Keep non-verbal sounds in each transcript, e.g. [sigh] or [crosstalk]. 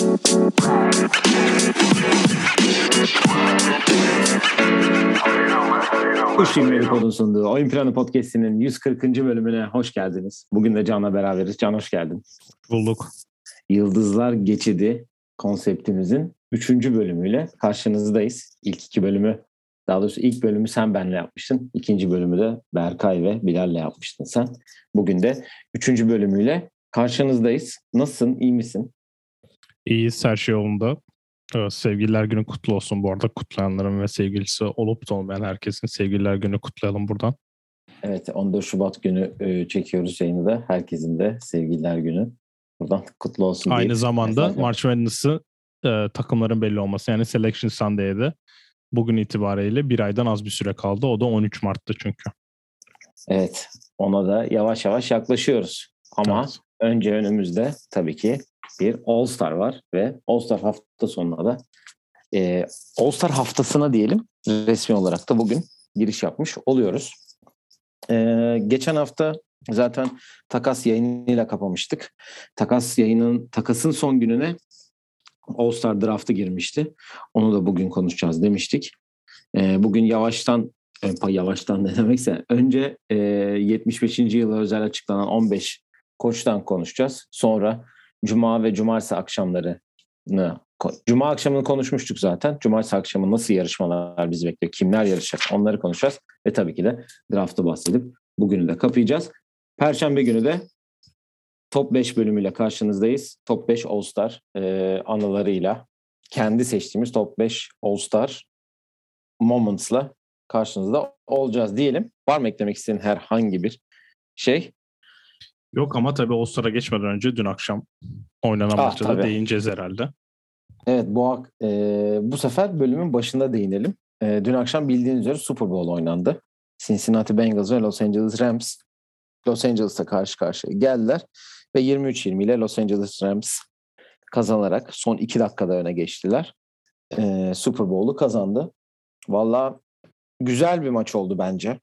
Kuş İlmeri Pod'un sunduğu Oyun Planı Podcast'inin 140. bölümüne hoş geldiniz. Bugün de Can'la beraberiz. Can hoş geldin. Bulduk. Yıldızlar Geçidi konseptimizin 3. bölümüyle karşınızdayız. İlk iki bölümü, daha doğrusu ilk bölümü sen benle yapmıştın. İkinci bölümü de Berkay ve Bilal'le yapmıştın sen. Bugün de 3. bölümüyle karşınızdayız. Nasılsın, iyi misin? İyiyiz, her şey yolunda. Evet, sevgililer günü kutlu olsun bu arada. Kutlayanların ve sevgilisi olup da olmayan herkesin sevgililer günü kutlayalım buradan. Evet 14 Şubat günü e, çekiyoruz yayını da. Herkesin de sevgililer günü. Buradan [laughs] kutlu olsun. Aynı zamanda mesajlar. March Madness'ı e, takımların belli olması yani Selection Sunday'de bugün itibariyle bir aydan az bir süre kaldı. O da 13 Mart'ta çünkü. Evet ona da yavaş yavaş yaklaşıyoruz. Ama evet. önce önümüzde tabii ki bir All Star var ve All Star hafta sonuna da e, All Star haftasına diyelim resmi olarak da bugün giriş yapmış oluyoruz. E, geçen hafta zaten takas yayınıyla kapamıştık. Takas yayının takasın son gününe All Star draftı girmişti. Onu da bugün konuşacağız demiştik. E, bugün yavaştan e, yavaştan [laughs] ne demekse önce e, 75. yıla özel açıklanan 15 koçtan konuşacağız. Sonra Cuma ve Cumartesi akşamlarını Cuma akşamını konuşmuştuk zaten. Cumartesi akşamı nasıl yarışmalar bizi bekliyor? Kimler yarışacak? Onları konuşacağız. Ve tabii ki de draftı bahsedip bugünü de kapayacağız. Perşembe günü de Top 5 bölümüyle karşınızdayız. Top 5 All-Star e, anılarıyla kendi seçtiğimiz Top 5 All-Star Moments'la karşınızda olacağız diyelim. Var mı eklemek istediğin herhangi bir şey? Yok ama tabii All-Star'a geçmeden önce dün akşam oynanan ah, maçta da değineceğiz herhalde. Evet bu e, bu sefer bölümün başında değinelim. E, dün akşam bildiğiniz üzere Super Bowl oynandı. Cincinnati Bengals ve Los Angeles Rams Los Angeles'ta karşı karşıya geldiler ve 23-20 ile Los Angeles Rams kazanarak son 2 dakikada öne geçtiler. E, Super Bowl'u kazandı. Valla güzel bir maç oldu bence.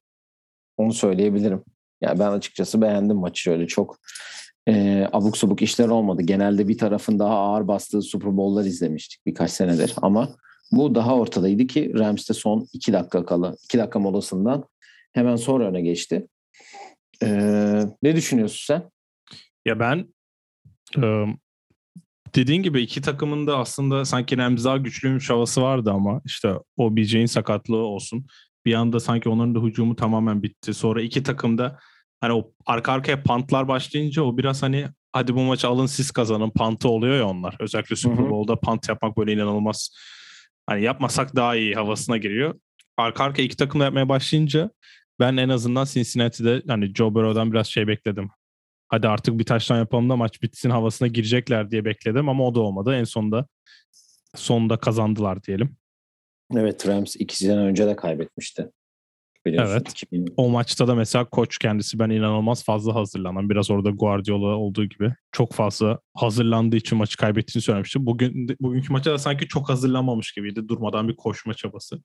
Onu söyleyebilirim. Yani ben açıkçası beğendim maçı öyle çok e, abuk subuk işler olmadı. Genelde bir tarafın daha ağır bastığı Super Bowl'lar izlemiştik birkaç senedir ama bu daha ortadaydı ki Rams'te son 2 dakika kala 2 dakika molasından hemen sonra öne geçti. Ee, ne düşünüyorsun sen? Ya ben e, dediğin gibi iki takımın da aslında sanki Rams daha güçlüymüş havası vardı ama işte o BJ'in sakatlığı olsun. Bir anda sanki onların da hücumu tamamen bitti. Sonra iki takım da hani o arka arkaya pantlar başlayınca o biraz hani hadi bu maçı alın siz kazanın pantı oluyor ya onlar. Özellikle Super Bowl'da pant yapmak böyle inanılmaz hani yapmasak daha iyi havasına giriyor. Arka arka iki takım yapmaya başlayınca ben en azından Cincinnati'de hani Joe Burrow'dan biraz şey bekledim. Hadi artık bir taştan yapalım da maç bitsin havasına girecekler diye bekledim ama o da olmadı. En sonunda sonunda kazandılar diyelim. Evet Rams iki sene önce de kaybetmişti. Evet. 2000... O maçta da mesela koç kendisi ben inanılmaz fazla hazırlanan biraz orada Guardiola olduğu gibi çok fazla hazırlandığı için maçı kaybettiğini söylemişti. Bugün bugünkü maçta da sanki çok hazırlanmamış gibiydi. Durmadan bir koşma çabası.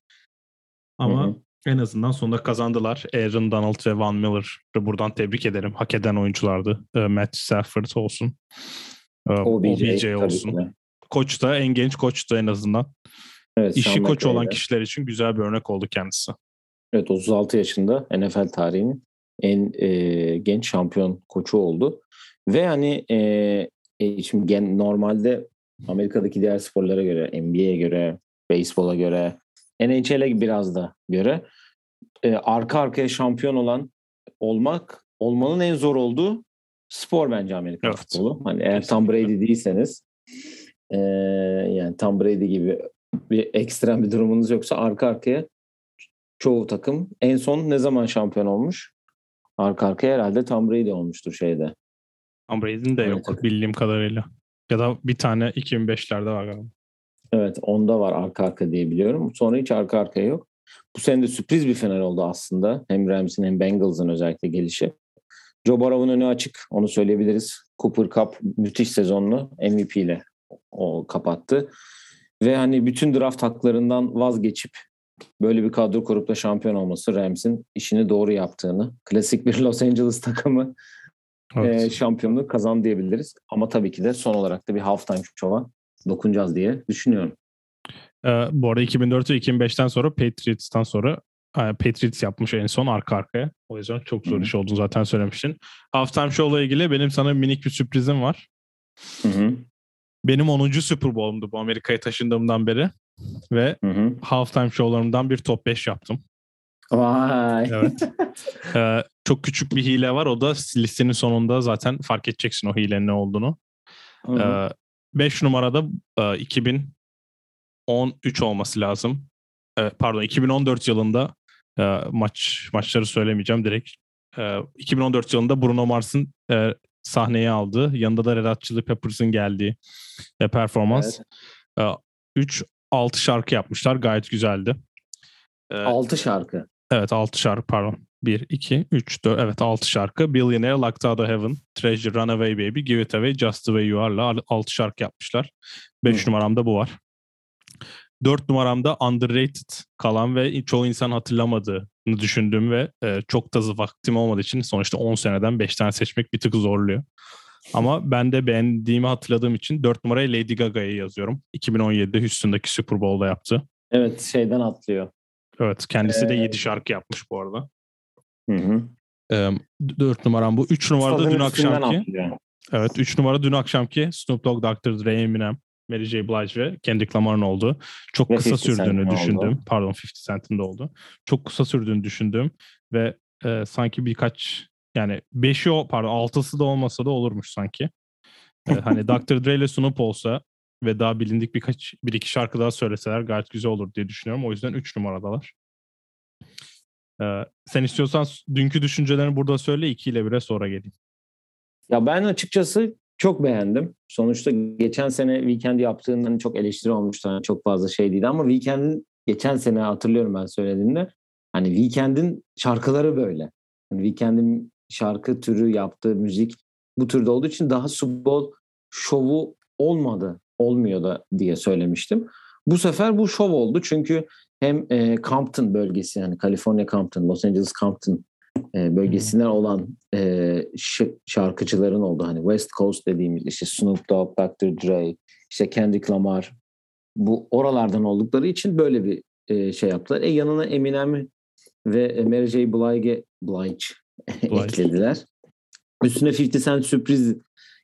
Ama Hı-hı. En azından sonunda kazandılar. Aaron Donald ve Van Miller'ı buradan tebrik ederim. Hak eden oyunculardı. Ee, Matt Stafford olsun. Ee, OBJ, OBJ olsun. Koç da en genç koçtu en azından. Evet, İşi koç olan kişiler için güzel bir örnek oldu kendisi. Evet 36 yaşında NFL tarihinin en e, genç şampiyon koçu oldu. Ve hani e, e, şimdi gen, normalde Amerika'daki diğer sporlara göre, NBA'ye göre, beyzbola göre, NHL'e biraz da göre e, arka arkaya şampiyon olan olmak olmanın en zor olduğu spor bence Amerika evet. futbolu. Hani eğer Tom Brady değilseniz e, yani Tom Brady gibi bir ekstrem bir durumunuz yoksa arka arkaya çoğu takım en son ne zaman şampiyon olmuş? Arka arkaya herhalde Tom Brady olmuştur şeyde. Tom Brady'nin de yok evet. bildiğim kadarıyla. Ya da bir tane 2005'lerde var galiba. Evet onda var arka arka diye biliyorum. Sonra hiç arka arkaya yok. Bu sene de sürpriz bir final oldu aslında. Hem Rams'in hem Bengals'ın özellikle gelişi. Joe Burrow'un önü açık. Onu söyleyebiliriz. Cooper Cup müthiş sezonlu MVP ile o kapattı. Ve hani bütün draft haklarından vazgeçip böyle bir kadro kurup da şampiyon olması Rams'in işini doğru yaptığını, klasik bir Los Angeles takımı evet. e, şampiyonluğu kazan diyebiliriz. Ama tabii ki de son olarak da bir halftime show'a dokunacağız diye düşünüyorum. Ee, bu arada 2004 ve 2005'ten sonra Patriots'tan sonra Patriots yapmış en son arka arkaya. O yüzden çok zor Hı-hı. iş olduğunu zaten söylemiştin. Halftime Show'la ilgili benim sana minik bir sürprizim var. Hı-hı. Benim 10. Super Bowl'umdu bu Amerika'ya taşındığımdan beri. Ve halftime show'larımdan bir top 5 yaptım. Vay. Evet. [laughs] ee, çok küçük bir hile var. O da listenin sonunda zaten fark edeceksin o hilenin ne olduğunu. 5 numarada e, 2013 olması lazım. E, pardon 2014 yılında e, maç maçları söylemeyeceğim direkt. E, 2014 yılında Bruno Mars'ın e, sahneye aldığı, yanında da Red Hot Chili Peppers'ın geldiği e, performans. 3 6 şarkı yapmışlar. Gayet güzeldi. 6 şarkı. Evet 6 şarkı pardon. 1, 2, 3, 4 evet 6 şarkı. Billionaire, Locked Out of Heaven, Treasure, Runaway Baby, Give It Away, Just The Way You Are'la 6 şarkı yapmışlar. 5 numaramda bu var. 4 numaramda underrated kalan ve çoğu insan hatırlamadığını düşündüğüm ve e, çok da vaktim olmadığı için sonuçta 10 seneden 5 tane seçmek bir tık zorluyor. Ama ben de beğendiğimi hatırladığım için 4 numaraya Lady Gaga'yı yazıyorum. 2017'de Houston'daki Super Bowl'da yaptı. Evet şeyden atlıyor. Evet kendisi de Ee, 7 şarkı yapmış bu arada. Hı hı. Ee, 4 numaram bu. 3 numarada Sazın dün akşamki. atlıyor. Evet 3 numara dün akşamki Snoop Dogg, Dr. Dre, Eminem, Mary J. Blige ve Kendrick Lamar'ın oldu. Çok Ve kısa 50 sürdüğünü Cent'in oldu. düşündüm. Pardon 50 Cent'in de oldu. Çok kısa sürdüğünü düşündüm ve e, sanki birkaç yani 5'i o pardon 6'sı da olmasa da olurmuş sanki. E, hani [laughs] Dr. Dre ile Snoop olsa ve daha bilindik birkaç bir iki şarkı daha söyleseler gayet güzel olur diye düşünüyorum. O yüzden 3 numaradalar. Ee, sen istiyorsan dünkü düşüncelerini burada söyle 2 ile 1'e sonra geleyim. Ya ben açıkçası çok beğendim. Sonuçta geçen sene Weekend yaptığından çok eleştiri olmuştu. Yani çok fazla şey değildi ama Weekend'in geçen sene hatırlıyorum ben söylediğimde. Hani Weekend'in şarkıları böyle. Yani Weekend'in şarkı türü yaptığı müzik bu türde olduğu için daha Super şovu olmadı, olmuyor da diye söylemiştim. Bu sefer bu şov oldu çünkü hem e, Compton bölgesi yani California Compton, Los Angeles Compton e, bölgesinden olan e, şarkıcıların oldu. Hani West Coast dediğimiz işte Snoop Dogg, Dr. Dre, işte Kendrick Lamar bu oralardan oldukları için böyle bir e, şey yaptılar. E yanına Eminem ve Mary J. Blige, Blige, [laughs] Blige. eklediler. Üstüne 50 Cent sürpriz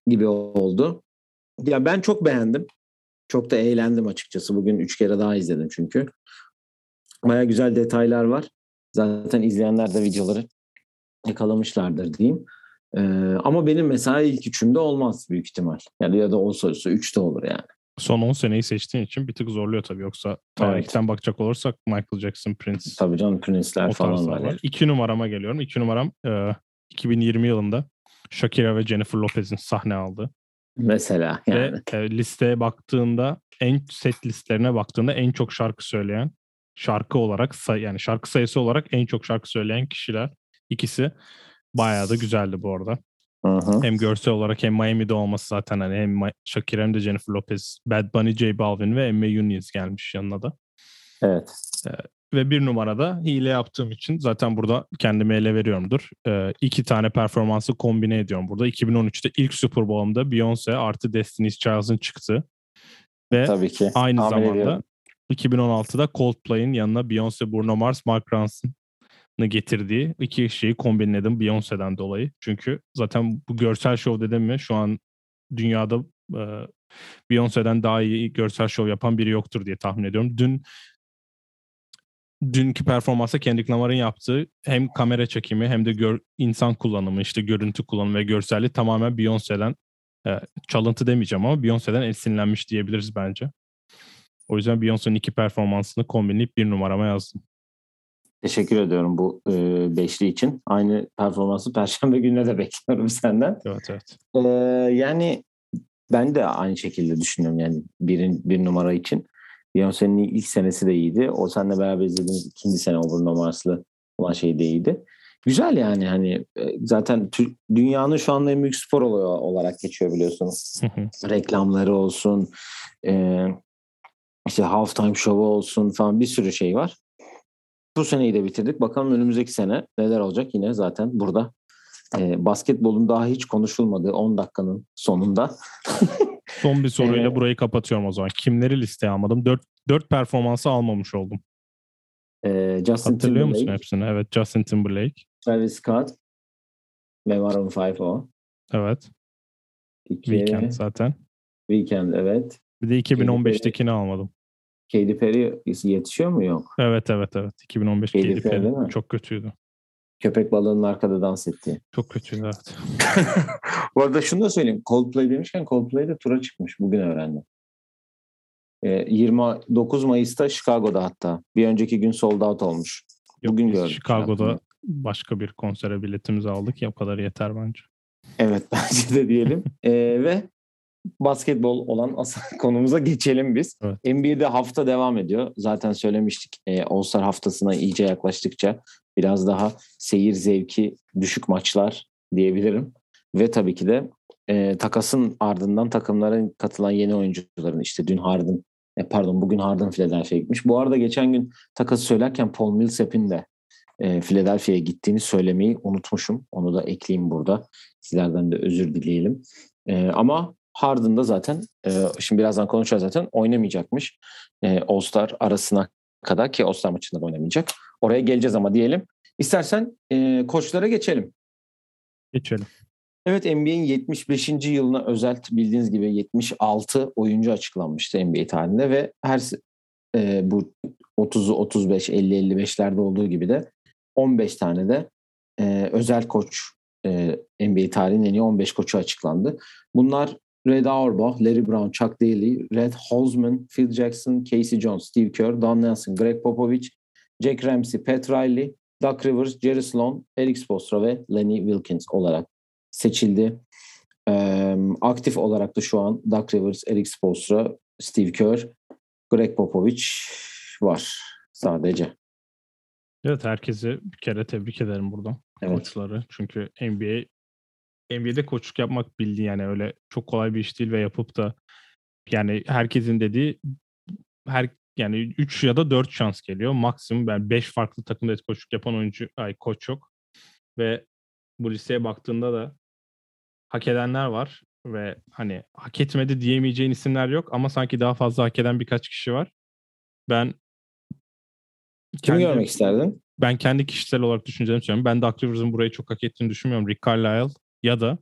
gibi oldu. Ya ben çok beğendim. Çok da eğlendim açıkçası. Bugün üç kere daha izledim çünkü. Baya güzel detaylar var. Zaten izleyenler de videoları yakalamışlardır diyeyim. Ee, ama benim mesela ilk üçümde olmaz büyük ihtimal. Yani ya da olsa olsa üçte olur yani. Son 10 seneyi seçtiğin için bir tık zorluyor tabii. Yoksa tarihten evet. bakacak olursak Michael Jackson, Prince. Tabii canım Prince'ler falan var. var. İki numarama geliyorum. İki numaram e, 2020 yılında Shakira ve Jennifer Lopez'in sahne aldı. Mesela yani. Ve e, listeye baktığında en set listlerine baktığında en çok şarkı söyleyen şarkı olarak say yani şarkı sayısı olarak en çok şarkı söyleyen kişiler ikisi bayağı da güzeldi bu arada. Hı-hı. Hem görsel olarak hem Miami'de olması zaten hani hem Shakira hem de Jennifer Lopez, Bad Bunny, J Balvin ve Emme Yunus gelmiş yanına da. Evet. Ee, ve bir numarada hile yaptığım için zaten burada kendimi ele veriyorumdur. Ee, iki tane performansı kombine ediyorum burada. 2013'te ilk Super Bowl'umda Beyoncé artı Destiny's Child'ın çıktı. Ve Tabii ki. aynı Tahmin zamanda ediyorum. 2016'da Coldplay'in yanına Beyoncé, Bruno Mars, Mark Ronson'ı getirdiği iki şeyi kombinledim Beyoncé'den dolayı. Çünkü zaten bu görsel şov dedim mi şu an dünyada e, Beyoncé'den daha iyi görsel şov yapan biri yoktur diye tahmin ediyorum. Dün dünkü performansa Kendrick Lamar'ın yaptığı hem kamera çekimi hem de gör, insan kullanımı, işte görüntü kullanımı ve görselliği tamamen Beyoncé'den e, çalıntı demeyeceğim ama Beyoncé'den esinlenmiş diyebiliriz bence. O yüzden Beyoncé'nin iki performansını kombinleyip bir numarama yazdım. Teşekkür ediyorum bu e, beşli için. Aynı performansı Perşembe gününe de [laughs] bekliyorum senden. Evet evet. E, yani ben de aynı şekilde düşünüyorum yani birin, bir numara için. Beyoncé'nin ilk senesi de iyiydi. O seninle beraber izlediğimiz ikinci sene o Bruno Mars'lı olan şey de iyiydi. Güzel yani hani zaten dünyanın şu anda en büyük spor olarak geçiyor biliyorsunuz. Reklamları olsun, e, işte halftime show'u olsun falan bir sürü şey var. Bu seneyi de bitirdik. Bakalım önümüzdeki sene neler olacak yine zaten burada. E, basketbolun daha hiç konuşulmadığı 10 dakikanın sonunda [laughs] Son bir soruyla burayı kapatıyorum o zaman. Kimleri listeye almadım? Dört, dört performansı almamış oldum. Ee, Justin Hatırlıyor Timberlake. musun hepsini? Evet Justin Timberlake. Travis Scott ve Maroon 5 o. Evet. İki, Weekend zaten. Weekend evet. Bir de 2015'tekini almadım. Katy Perry yetişiyor mu yok? Evet evet evet. 2015 Katy, Katy Perry, Perry çok kötüydü. Köpek balığının arkada dans ettiği. Çok kötüydü evet. [laughs] Bu arada şunu da söyleyeyim. Coldplay demişken Coldplay de tura çıkmış. Bugün öğrendim. 29 ee, Mayıs'ta Chicago'da hatta. Bir önceki gün sold out olmuş. Yok, Bugün gördük. Chicago'da başka bir konsere biletimizi aldık ya o kadar yeter bence. Evet [laughs] bence de diyelim. ee, ve basketbol olan asıl [laughs] konumuza geçelim biz. Evet. NBA'de hafta devam ediyor. Zaten söylemiştik e, All-Star haftasına iyice yaklaştıkça biraz daha seyir zevki düşük maçlar diyebilirim. Ve tabii ki de e, takasın ardından takımların katılan yeni oyuncuların işte dün Harden e, pardon bugün Harden Philadelphia'ya gitmiş. Bu arada geçen gün takası söylerken Paul Millsap'in de e, Philadelphia'ya gittiğini söylemeyi unutmuşum. Onu da ekleyeyim burada. Sizlerden de özür dileyelim. E, ama Harden da zaten e, şimdi birazdan konuşacağız zaten oynamayacakmış. E, All-Star arasına kadar ki All-Star maçında da oynamayacak. Oraya geleceğiz ama diyelim. İstersen e, koçlara geçelim. Geçelim. Evet NBA'in 75. yılına özel bildiğiniz gibi 76 oyuncu açıklanmıştı NBA tarihinde ve her e, bu 30'u 35 50 55'lerde olduğu gibi de 15 tane de e, özel koç e, NBA tarihinin en iyi 15 koçu açıklandı. Bunlar Red Auerbach, Larry Brown, Chuck Daly, Red Holzman, Phil Jackson, Casey Jones, Steve Kerr, Don Nelson, Greg Popovich, Jack Ramsey, Pat Riley, Doug Rivers, Jerry Sloan, Eric Spoelstra ve Lenny Wilkins olarak seçildi. Ee, aktif olarak da şu an Doug Rivers, Eric Spoelstra, Steve Kerr, Greg Popovich var sadece. Evet herkesi bir kere tebrik ederim buradan. Evet. Koçları. Çünkü NBA NBA'de koçluk yapmak bildiğin yani öyle çok kolay bir iş değil ve yapıp da yani herkesin dediği her yani 3 ya da 4 şans geliyor. Maksimum ben 5 farklı takımda koçluk yapan oyuncu ay koç yok. Ve bu listeye baktığında da hak edenler var ve hani hak etmedi diyemeyeceğin isimler yok ama sanki daha fazla hak eden birkaç kişi var. Ben Kimi görmek isterdin? Ben kendi kişisel olarak düşüneceğimi söylüyorum. Ben Doug Rivers'ın burayı çok hak ettiğini düşünmüyorum. Rick Carlisle ya da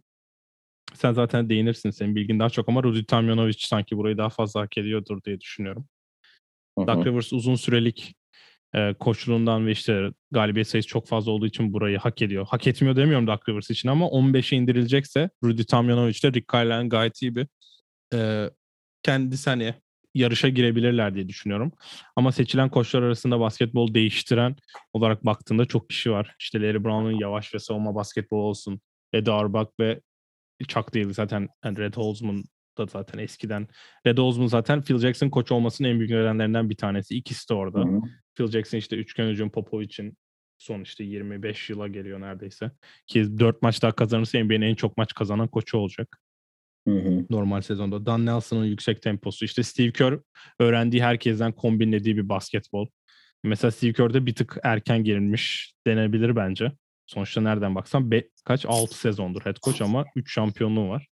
sen zaten değinirsin senin bilgin daha çok ama Rudy Tomjanovic sanki burayı daha fazla hak ediyordur diye düşünüyorum. Doug Rivers uzun sürelik e, koçluğundan ve işte galibiyet sayısı çok fazla olduğu için burayı hak ediyor. Hak etmiyor demiyorum Doug Rivers için ama 15'e indirilecekse Rudy Tomjanovic ile Rick Carlisle'ın gayet iyi bir e, kendisi hani yarışa girebilirler diye düşünüyorum. Ama seçilen koçlar arasında basketbol değiştiren olarak baktığında çok kişi var. İşte Larry Brown'un yavaş ve savunma basketbol olsun. Ed Auerbach ve Chuck Daly zaten yani Red Holzman da zaten eskiden. Red Holzman zaten Phil Jackson koç olmasının en büyük nedenlerinden bir tanesi. İkisi de orada. Hı-hı. Phil Jackson işte üçgen hücum Popovic'in son işte 25 yıla geliyor neredeyse. Ki 4 maç daha kazanırsa NBA'nin en çok maç kazanan koçu olacak. Hı hı. Normal sezonda. Dan Nelson'ın yüksek temposu. İşte Steve Kerr öğrendiği herkesten kombinlediği bir basketbol. Mesela Steve Kerr'de bir tık erken girilmiş denebilir bence. Sonuçta nereden baksan be, kaç 6 sezondur head coach ama 3 şampiyonluğu var.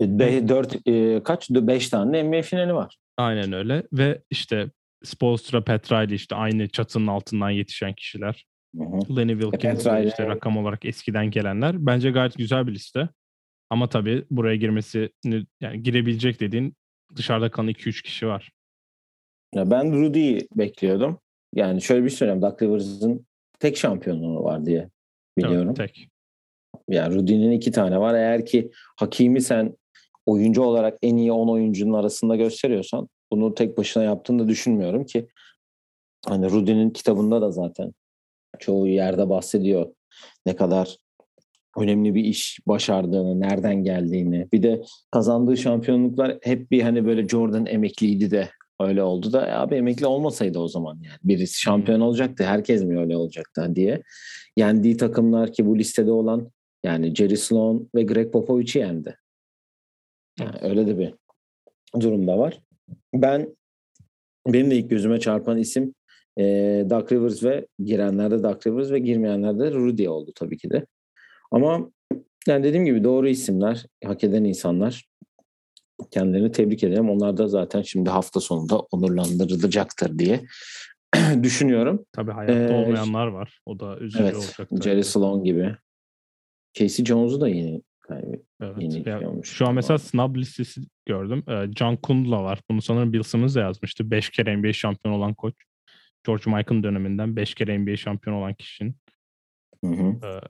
4 e, kaç 5 tane NBA finali var. Aynen öyle ve işte Spolstra, Petrali işte aynı çatının altından yetişen kişiler. Hı hı. Lenny Wilkins e, işte rakam olarak eskiden gelenler. Bence gayet güzel bir liste. Ama tabii buraya girmesi yani girebilecek dediğin dışarıda kalan 2-3 kişi var. Ya ben Rudy'yi bekliyordum. Yani şöyle bir şey söyleyeyim. Doug Rivers'ın tek şampiyonluğu var diye biliyorum. Evet, tek. Yani Rudy'nin iki tane var. Eğer ki Hakimi sen oyuncu olarak en iyi 10 oyuncunun arasında gösteriyorsan bunu tek başına yaptığını da düşünmüyorum ki hani Rudy'nin kitabında da zaten çoğu yerde bahsediyor ne kadar önemli bir iş başardığını, nereden geldiğini. Bir de kazandığı şampiyonluklar hep bir hani böyle Jordan emekliydi de öyle oldu da e abi emekli olmasaydı o zaman yani birisi şampiyon olacaktı herkes mi öyle olacaktı diye yendiği takımlar ki bu listede olan yani Jerry Sloan ve Greg Popovich'i yendi. Yani öyle de bir durumda var. Ben benim de ilk gözüme çarpan isim e, Doug Rivers ve girenlerde Doug Rivers ve girmeyenlerde Rudy oldu tabii ki de. Ama yani dediğim gibi doğru isimler, hak eden insanlar. Kendilerini tebrik ederim. Onlar da zaten şimdi hafta sonunda onurlandırılacaktır diye [clears throat] düşünüyorum. Tabii hayatta ee, olmayanlar var. O da üzücü evet, olacaktır. Jerry Sloan gibi. Casey Jones'u da yeni Evet. Yeni yani şu an mesela snub listesi gördüm. Ee, John Kundla var. Bunu sanırım Bill Simmons da yazmıştı. 5 kere NBA şampiyon olan koç. George Michael döneminde 5 kere NBA şampiyon olan kişinin. Hı hı. Ee,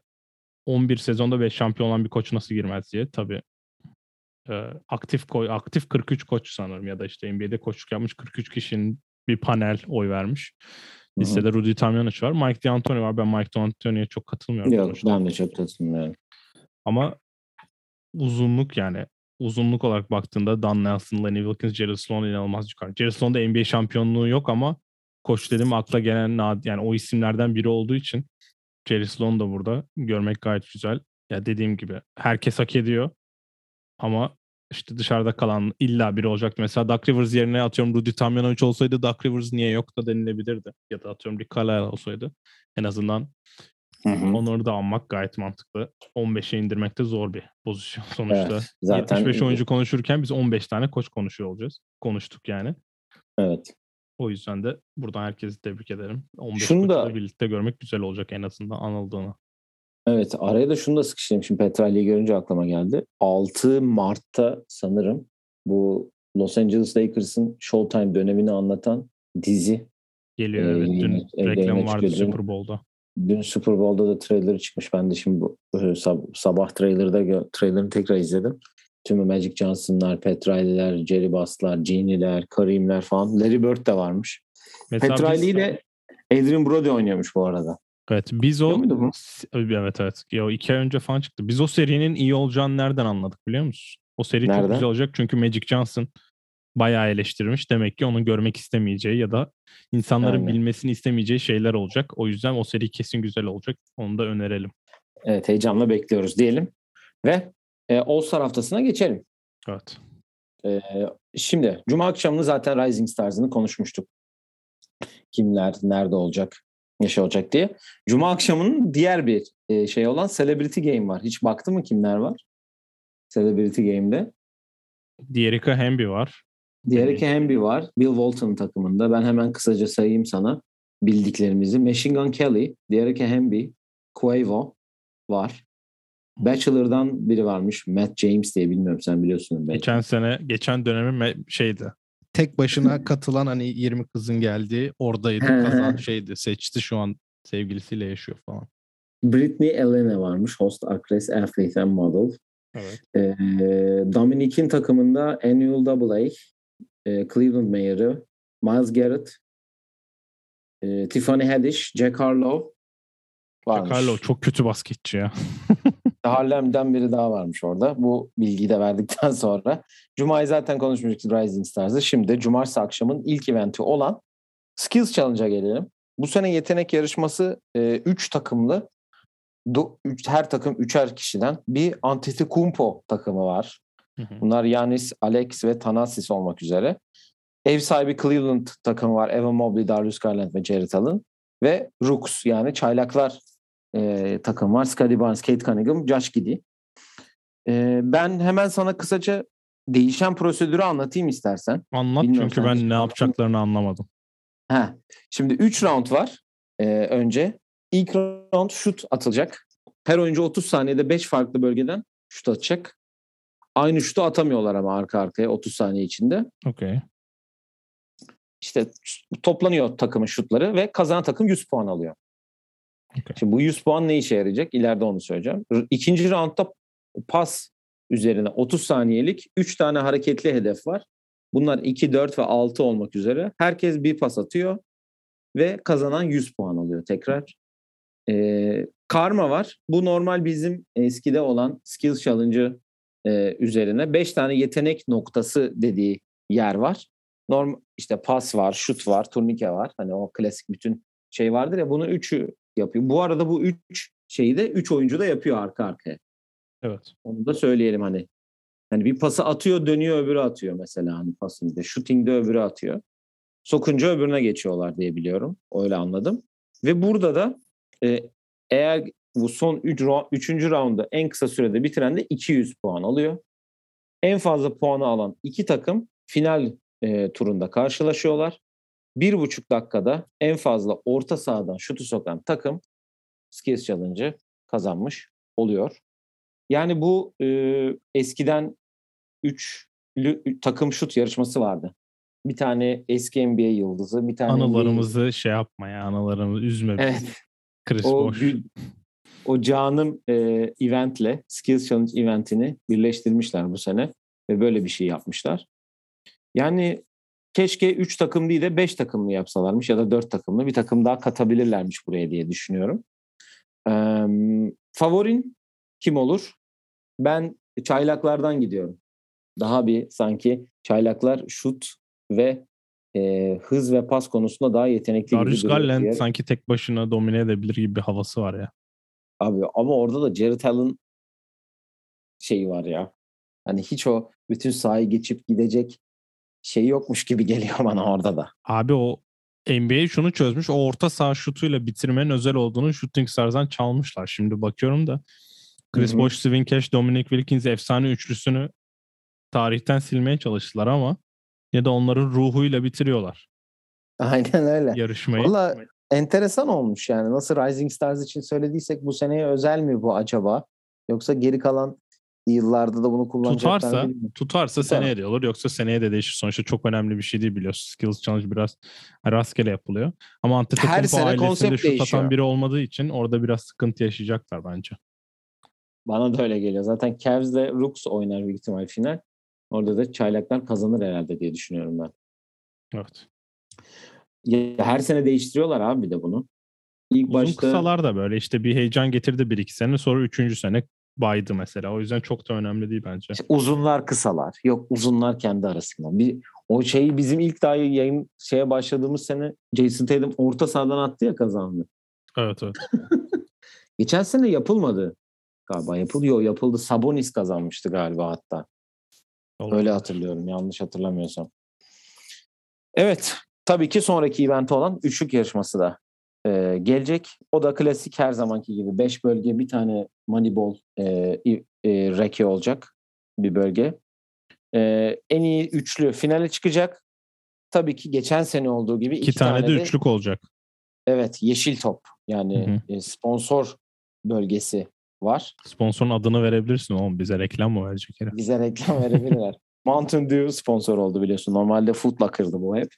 11 sezonda 5 şampiyon olan bir koç nasıl girmez diye. Tabii aktif koy aktif 43 koç sanırım ya da işte NBA'de koçluk yapmış 43 kişinin bir panel oy vermiş. Listede Rudy Tomjanovic var. Mike D'Antoni var. Ben Mike D'Antoni'ye çok katılmıyorum. Yok sonuçta. ben de çok katılmıyorum. Ama uzunluk yani uzunluk olarak baktığında Dan Nelson, Lenny Wilkins, Jerry Sloan inanılmaz yukarı. Jerry Sloan'da NBA şampiyonluğu yok ama koç dedim akla gelen yani o isimlerden biri olduğu için Jerry Sloan da burada görmek gayet güzel. Ya dediğim gibi herkes hak ediyor ama işte dışarıda kalan illa biri olacaktı. Mesela Duck Rivers yerine atıyorum Rudy Tomjanovic olsaydı Duck Rivers niye yok da denilebilirdi. Ya da atıyorum Rick Carlisle olsaydı en azından Hı hı. Onları da almak gayet mantıklı. 15'e indirmek de zor bir pozisyon [laughs] sonuçta. Evet, zaten 75 oyuncu konuşurken biz 15 tane koç konuşuyor olacağız. Konuştuk yani. Evet. O yüzden de buradan herkesi tebrik ederim. 15 şunu da birlikte görmek güzel olacak en azından anıldığını. Evet araya da şunu da sıkıştırayım. Şimdi Petrali'yi görünce aklıma geldi. 6 Mart'ta sanırım bu Los Angeles Lakers'ın Showtime dönemini anlatan dizi geliyor. E, evet. Dün reklam vardı Super Bowl'da. Dün Super Bowl'da da trailer çıkmış. Ben de şimdi bu, sabah trailer'da trailer'ını tekrar izledim. Tüm Magic Johnson'lar, Petrali'ler, Jerry Bass'lar, Genie'ler, Kareem'ler falan. Larry Bird de varmış. Petrali ile Adrian Brody oynuyormuş bu arada. Evet biz o evet evet ya iki ay önce falan çıktı. Biz o serinin iyi olacağını nereden anladık biliyor musun? O seri nereden? çok güzel olacak çünkü Magic Johnson bayağı eleştirmiş. Demek ki onun görmek istemeyeceği ya da insanların Aynen. bilmesini istemeyeceği şeyler olacak. O yüzden o seri kesin güzel olacak. Onu da önerelim. Evet heyecanla bekliyoruz diyelim. Ve e, All-Star haftasına geçelim. Evet. E, şimdi Cuma akşamını zaten Rising Stars'ını konuşmuştuk. Kimler, nerede olacak, şey olacak diye. Cuma akşamının diğer bir e, şey olan Celebrity Game var. Hiç baktı mı kimler var? Celebrity Game'de. Diğerika Hemby var. Diğer Hemby var. Bill Walton takımında. Ben hemen kısaca sayayım sana bildiklerimizi. Machine Gun Kelly, diğer Hemby, Quavo var. Bachelor'dan biri varmış. Matt James diye bilmiyorum sen biliyorsun. Belki. Geçen sene, geçen dönemi şeydi. Tek başına katılan hani 20 kızın geldiği oradaydı. kazan şeydi. Seçti şu an sevgilisiyle yaşıyor falan. Britney Elena varmış. Host, actress, athlete and model. Evet. Ee, Dominic'in takımında Annual AA, e, Cleveland Mayer'ı, Miles Garrett, e, Tiffany Haddish, Jack Harlow varmış. Jack Harlow çok kötü basketçi ya. [laughs] Harlem'den biri daha varmış orada. Bu bilgiyi de verdikten [laughs] sonra. Cuma'yı zaten konuşmuştuk Rising Stars'ı. Şimdi cumartesi akşamın ilk eventi olan Skills Challenge'a gelelim. Bu sene yetenek yarışması 3 e, takımlı. Do, üç, her takım üçer kişiden. Bir Antetokounmpo takımı var. Bunlar Yanis, Alex ve Thanasis olmak üzere. Ev sahibi Cleveland takımı var. Evan Mobley, Darius Garland ve Jared Allen. Ve Rooks yani çaylaklar e, takım var. Scottie Barnes, Kate Cunningham, Josh Giddy. E, ben hemen sana kısaca değişen prosedürü anlatayım istersen. Anlat Bilmiyorum çünkü ben ne yapacaklarını anlamadım. Ha, şimdi 3 round var e, önce. İlk round şut atılacak. Her oyuncu 30 saniyede 5 farklı bölgeden şut atacak. Aynı şutu atamıyorlar ama arka arkaya 30 saniye içinde. Okey. İşte toplanıyor takımın şutları ve kazanan takım 100 puan alıyor. Okay. Şimdi bu 100 puan ne işe yarayacak? İleride onu söyleyeceğim. İkinci roundda pas üzerine 30 saniyelik 3 tane hareketli hedef var. Bunlar 2, 4 ve 6 olmak üzere. Herkes bir pas atıyor ve kazanan 100 puan alıyor tekrar. Ee, karma var. Bu normal bizim eskide olan Skills Challenge'ı e, üzerine 5 tane yetenek noktası dediği yer var. Norm işte pas var, şut var, turnike var. Hani o klasik bütün şey vardır ya bunu üçü yapıyor. Bu arada bu üç şeyi de üç oyuncu da yapıyor arka arkaya. Evet. Onu da söyleyelim hani. Hani bir pası atıyor, dönüyor öbürü atıyor mesela hani pasında. Shooting'de öbürü atıyor. Sokunca öbürüne geçiyorlar diye biliyorum. Öyle anladım. Ve burada da e, eğer bu son 3. Üç, üçüncü round'u en kısa sürede bitiren de 200 puan alıyor. En fazla puanı alan iki takım final e, turunda karşılaşıyorlar. Bir buçuk dakikada en fazla orta sahadan şutu sokan takım Skills Challenge'ı kazanmış oluyor. Yani bu e, eskiden üçlü takım şut yarışması vardı. Bir tane eski NBA yıldızı, bir tane Anılarımızı NBA... şey yapma ya, anılarımızı üzme. Evet. Chris o, Bosh. o canım e, eventle, Skills Challenge eventini birleştirmişler bu sene ve böyle bir şey yapmışlar. Yani keşke 3 takım değil de 5 takımlı yapsalarmış ya da 4 takımlı bir takım daha katabilirlermiş buraya diye düşünüyorum. Ee, favorin kim olur? Ben çaylaklardan gidiyorum. Daha bir sanki çaylaklar şut ve e, hız ve pas konusunda daha yetenekli Darius gibi Garland duruyor. sanki tek başına domine edebilir gibi bir havası var ya. Abi ama orada da Jared Allen şeyi var ya. Hani hiç o bütün sahayı geçip gidecek şey yokmuş gibi geliyor [laughs] bana orada da. Abi o NBA şunu çözmüş. O orta saha şutuyla bitirmenin özel olduğunu Shooting Stars'dan çalmışlar. Şimdi bakıyorum da Chris. Bosh, Steven Cash, Dominic Wilkins efsane üçlüsünü tarihten silmeye çalıştılar ama ya da onların ruhuyla bitiriyorlar Aynen öyle. yarışmayı. Valla enteresan olmuş yani. Nasıl Rising Stars için söylediysek bu seneye özel mi bu acaba? Yoksa geri kalan yıllarda da bunu kullanacaklar Tutarsa, tutarsa Tutar. seneye de olur. Yoksa seneye de değişir. Sonuçta çok önemli bir şey değil biliyorsun. Skills Challenge biraz rastgele yapılıyor. Ama Her Antetokounmpo sene ailesinde değişiyor. atan biri olmadığı için orada biraz sıkıntı yaşayacaklar bence. Bana da öyle geliyor. Zaten Cavs'le Rooks oynar büyük ihtimal final. Orada da çaylaklar kazanır herhalde diye düşünüyorum ben. Evet. Ya, her sene değiştiriyorlar abi de bunu. İlk Uzun başta kısalar da böyle işte bir heyecan getirdi bir iki sene sonra üçüncü sene baydı mesela. O yüzden çok da önemli değil bence. İşte uzunlar kısalar. Yok uzunlar kendi arasında. Bir, o şeyi bizim ilk daha yayın şeye başladığımız sene Jason Tatum orta sahadan attı ya kazandı. Evet evet. [laughs] Geçen sene yapılmadı. Galiba yapılıyor. Yapıldı. Sabonis kazanmıştı galiba hatta. Öyle hatırlıyorum. Yanlış hatırlamıyorsam. Evet. Tabii ki sonraki event olan üçlük yarışması da e, gelecek. O da klasik her zamanki gibi. Beş bölge bir tane Moneyball e, e, reke olacak bir bölge. E, en iyi üçlü finale çıkacak. Tabii ki geçen sene olduğu gibi İki, tane, de üçlük olacak. Evet yeşil top yani Hı e, sponsor bölgesi var. Sponsorun adını verebilirsin oğlum. Bize reklam mı verecek herif? Bize reklam verebilirler. [laughs] Mountain Dew sponsor oldu biliyorsun. Normalde Foot Locker'dı bu hep.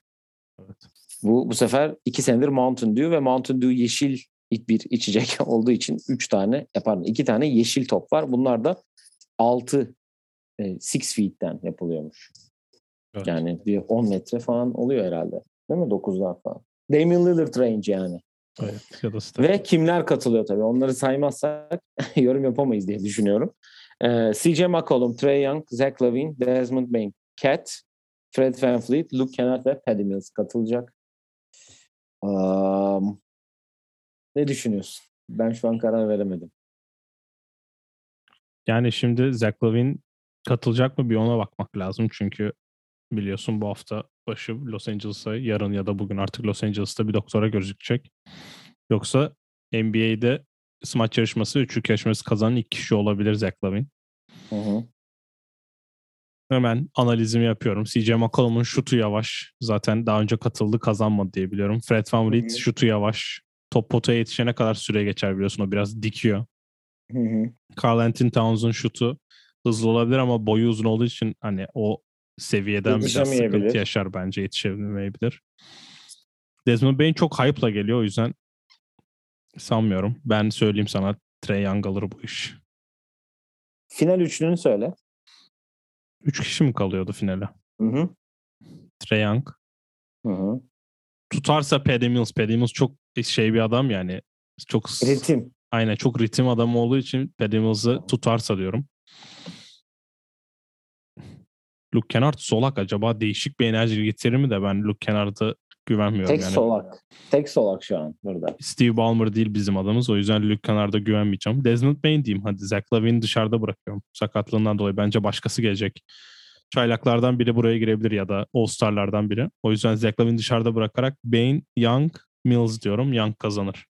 Evet. Bu bu sefer iki senedir Mountain Dew ve Mountain Dew yeşil bir içecek [laughs] olduğu için üç tane, e, pardon iki tane yeşil top var. Bunlar da 6 e, six feet'ten yapılıyormuş. Evet. Yani bir 10 metre falan oluyor herhalde. Değil mi? 9'dan falan. Damian Lillard range yani. Evet. Ya da. Ve kimler katılıyor tabii. Onları saymazsak [laughs] yorum yapamayız diye düşünüyorum. Ee, CJ McCollum, Trey Young, Zach Lavine, Desmond Bain, Cat, Fred VanVleet, Luke Kennard ve Patty Mills katılacak. Um, ne düşünüyorsun? Ben şu an karar veremedim. Yani şimdi Zach Lavine katılacak mı bir ona bakmak lazım. Çünkü biliyorsun bu hafta başı Los Angeles'a yarın ya da bugün artık Los Angeles'ta bir doktora gözükecek. Yoksa NBA'de smaç yarışması, üçlük yarışması kazanan ilk kişi olabilir Zach Lavine. Hı hı. Hemen analizimi yapıyorum. CJ McCollum'un şutu yavaş. Zaten daha önce katıldı kazanmadı diye biliyorum. Fred VanVleet Hı hı. şutu yavaş. Top potaya yetişene kadar süre geçer biliyorsun. O biraz dikiyor. Hı hı. Carl Anthony Towns'un şutu hızlı olabilir ama boyu uzun olduğu için hani o seviyeden biraz sıkıntı yaşar bence yetişemeyebilir. Desmond Bain çok hype'la geliyor o yüzden sanmıyorum. Ben söyleyeyim sana Trey Young alır bu iş. Final üçlünü söyle. Üç kişi mi kalıyordu finale? Hı hı. Trey Young. Hı hı. Tutarsa Paddy Mills. Paddy Mills çok şey bir adam yani. Çok Ritim. aynen çok ritim adamı olduğu için Paddy Mills'ı tutarsa diyorum. Luke Kennard solak acaba değişik bir enerji getirir mi de ben Luke Kennard'a güvenmiyorum. Tek yani. solak. Tek solak şu an burada. Steve Ballmer değil bizim adamız. O yüzden Luke Kennard'a güvenmeyeceğim. Desmond Bain diyeyim. Hadi Zach Lavine'i dışarıda bırakıyorum. Sakatlığından dolayı bence başkası gelecek. Çaylaklardan biri buraya girebilir ya da All-Star'lardan biri. O yüzden Zach Lavine'i dışarıda bırakarak Bain, Young, Mills diyorum. Young kazanır.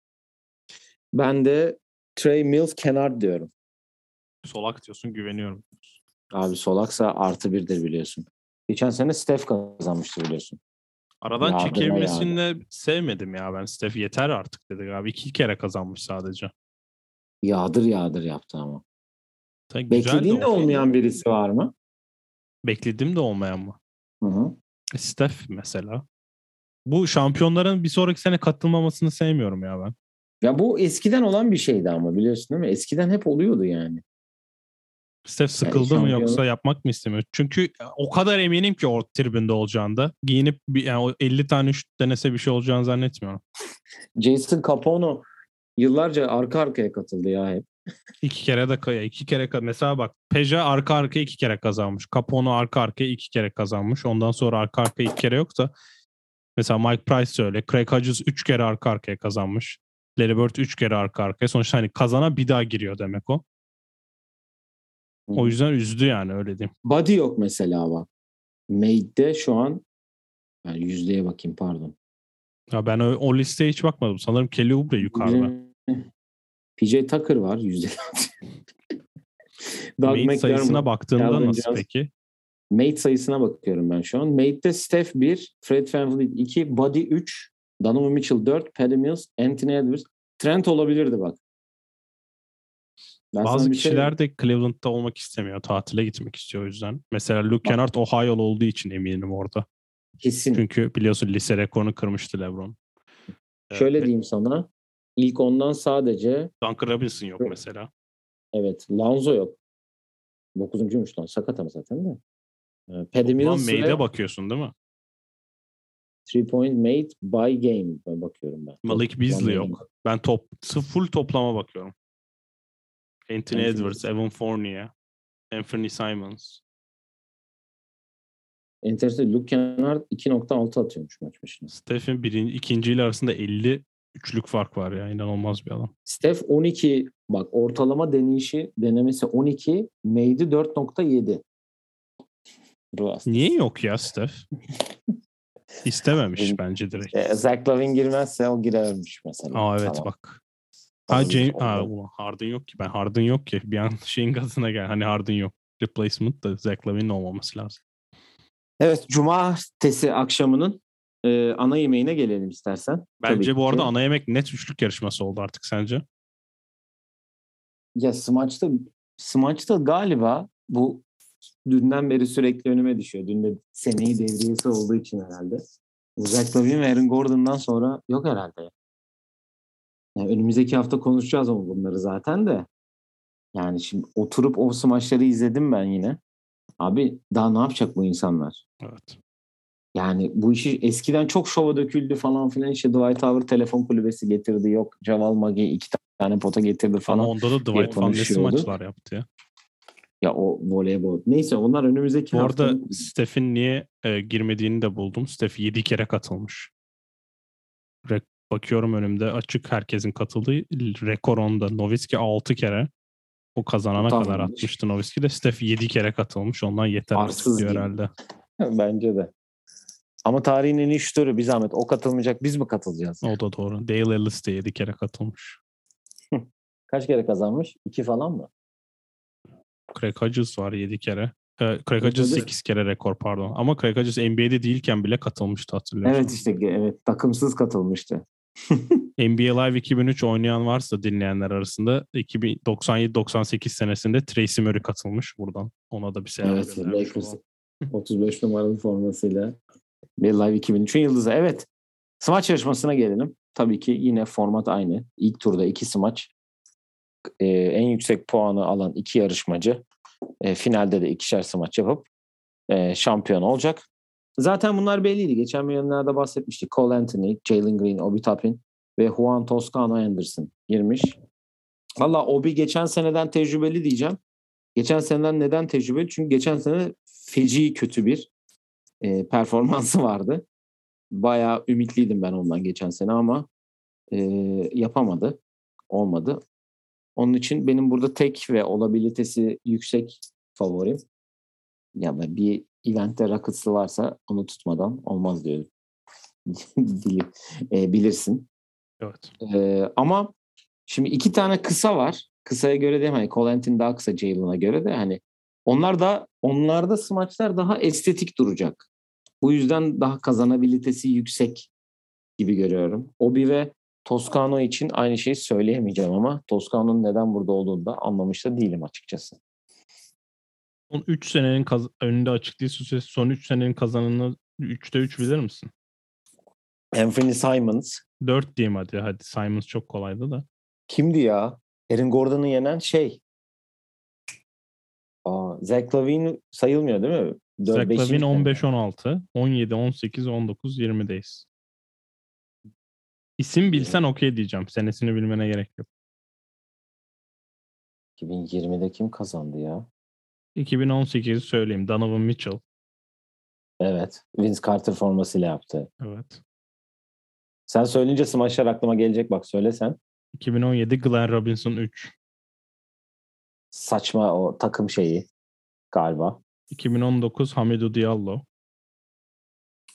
Ben de Trey Mills kenar diyorum. Solak diyorsun güveniyorum. Abi Solaksa artı birdir biliyorsun. Geçen sene Steph kazanmıştı biliyorsun. Aradan Yağdır çekilmesini sevmedim ya ben. Steph yeter artık dedik abi. İki kere kazanmış sadece. Yağdır yağdır yaptı ama. Tabii Beklediğin de olmayan birisi var mı? Beklediğim de olmayan mı? Hı hı. E, Steph mesela. Bu şampiyonların bir sonraki sene katılmamasını sevmiyorum ya ben. Ya bu eskiden olan bir şeydi ama biliyorsun değil mi? Eskiden hep oluyordu yani. Steph sıkıldı mı şampiyonu- yoksa yapmak mı istemiyor? Çünkü o kadar eminim ki o tribünde olacağında. Giyinip bir, yani o 50 tane şut denese bir şey olacağını zannetmiyorum. [laughs] Jason Capono yıllarca arka arkaya katıldı ya hep. İki kere de kaya, iki kere mesela bak Peja arka arkaya iki kere kazanmış. Capono arka arkaya iki kere kazanmış. Ondan sonra arka arkaya iki kere yoksa mesela Mike Price öyle. Craig Hodges üç kere arka arkaya kazanmış. Larry Bird üç kere arka arkaya. Sonuçta hani kazana bir daha giriyor demek o. O yüzden üzdü yani öyle diyeyim. Body yok mesela bak. Made'de şu an yani yüzdeye bakayım pardon. Ya ben o, o listeye hiç bakmadım. Sanırım Kelly Oubre yukarıda. PJ Tucker var yüzde. [laughs] Doug Mate sayısına baktığında Calvin nasıl Johnson. peki? Mate sayısına bakıyorum ben şu an. Mate'de Steph 1, Fred VanVleet 2, Buddy 3, Donovan Mitchell 4, Patty Mills, Anthony Edwards. Trent olabilirdi bak. Ben Bazı şey- kişiler de Cleveland'da olmak istemiyor. Tatile gitmek istiyor o yüzden. Mesela Luke Kennard Ohio'lu olduğu için eminim orada. kesin. Çünkü biliyorsun lise rekorunu kırmıştı LeBron. Şöyle Evet, diyeyim sana. İlk ondan sadece Duncan Robinson yok mesela. evet Lonzo yok. Dokuzuncuymuş lan. Sakat ama zaten de. Ee, Ulan Mills ve bakıyorsun değil mi? three point made by game Ben bakıyorum ben. Malik Beasley yok. Ben top full toplama bakıyorum. Anthony Anthony Edwards, Evan Fournier, Anthony Simons. Enteresan. Luke Kennard 2.6 atıyormuş maç başına. Steph'in birinci, ikinci ile arasında 50 üçlük fark var ya. inanılmaz bir adam. Steph 12 bak ortalama deneyişi denemesi 12 Made'i 4.7. Ruas. Niye yok ya Steph? [laughs] İstememiş bence direkt. E, Zach Lavin girmezse o girermiş mesela. Aa evet Tamam. bak. Ha, James, ha, ulan Harden yok ki. Ben Harden yok ki. Bir an [laughs] şeyin gazına gel. Hani Harden yok. Replacement da Zach Lavin'in olmaması lazım. Evet cumartesi akşamının e, ana yemeğine gelelim istersen. Bence Tabii bu arada ki. ana yemek net üçlük yarışması oldu artık sence? Ya smaçta smaçta galiba bu dünden beri sürekli önüme düşüyor. Dün de seneyi devriyesi olduğu için herhalde. Zach Lavin ve Aaron Gordon'dan sonra yok herhalde. Yani önümüzdeki hafta konuşacağız ama bunları zaten de. Yani şimdi oturup o smaçları izledim ben yine. Abi daha ne yapacak bu insanlar? Evet. Yani bu işi eskiden çok şova döküldü falan filan. İşte Dwight Howard telefon kulübesi getirdi. Yok Javal Magi iki tane pota getirdi falan. Ama onda da Dwight konuşuyordu. maçlar yaptı ya. Ya o voleybol. Neyse onlar önümüzdeki Bu arada haftanın- Steph'in niye e, girmediğini de buldum. Steph 7 kere katılmış. Re- bakıyorum önümde açık herkesin katıldığı rekor onda. Nowitzki 6 kere. O kazanana Tamam. kadar atmıştı Nowitzki de. Steph 7 kere katılmış. Ondan yeter Arsız diyor herhalde. Bence de. Ama tarihin en iyi şutörü bir zahmet. O katılmayacak biz mi katılacağız? O da doğru. Dale Ellis de 7 kere katılmış. Kaç kere kazanmış? İki falan mı? Craig Hodges var 7 kere. Ee, Craig Hodges Hodges- 8 kere rekor pardon. Ama Craig Hodges NBA'de değilken bile katılmıştı hatırlıyorsun. Evet işte evet takımsız katılmıştı. NBA Live 2003 oynayan varsa dinleyenler arasında 97-98 senesinde Tracy Murray katılmış buradan. Ona da bir selam Evet göndermiş Lakers olalım. 35 numaralı formasıyla bir Live 2003'ün yıldızı. Evet. Smaç yarışmasına gelelim. Tabii ki yine format aynı. İlk turda iki smaç. Ee, en yüksek puanı alan iki yarışmacı. e, finalde de ikişer smaç yapıp e, şampiyon olacak. Zaten bunlar belliydi. Geçen bölümlerde bahsetmiştik. Cole Anthony, Jalen Green, Obi Toppin ve Juan Toscano Anderson girmiş. Valla Obi geçen seneden tecrübeli diyeceğim. Geçen seneden neden tecrübeli? Çünkü geçen sene feci kötü bir e, performansı vardı. Bayağı ümitliydim ben ondan geçen sene ama e, yapamadı. Olmadı. Onun için benim burada tek ve olabilitesi yüksek favorim. Ya ben bir eventte Rockets'ı varsa onu tutmadan olmaz diyorum. [laughs] E, bilirsin. Evet. Ee, ama şimdi iki tane kısa var. Kısaya göre de hani Cole Anthony daha kısa Jalen'a göre de hani Onlar da onlarda smaçlar daha estetik duracak. Bu yüzden daha kazanabilitesi yüksek gibi görüyorum. Obi ve Toscano için aynı şeyi söyleyemeyeceğim ama Toscano'nun neden burada olduğunu da anlamış da değilim açıkçası. Son 3 senenin kaz- önünde açık değil süresi son 3 senenin kazananını 3'te 3 bilir misin? Anthony Simons. 4 diyeyim hadi. Hadi Simons çok kolaydı da. Kimdi ya? Aaron Gordon'u yenen şey. Aa, Zach Lavine sayılmıyor değil mi? Dört- Zach beşinci Lavine sene. 15-16, 17-18, 19-20'deyiz. İsim bilsen okey diyeceğim. Senesini bilmene gerek yok. 2020'de kim kazandı ya? 2018'i söyleyeyim. Donovan Mitchell. Evet. Vince Carter formasıyla yaptı. Evet. Sen söyleyince smaçlar aklıma gelecek bak söyle sen. 2017 Glenn Robinson 3. Saçma o takım şeyi galiba. 2019 Hamidou Diallo.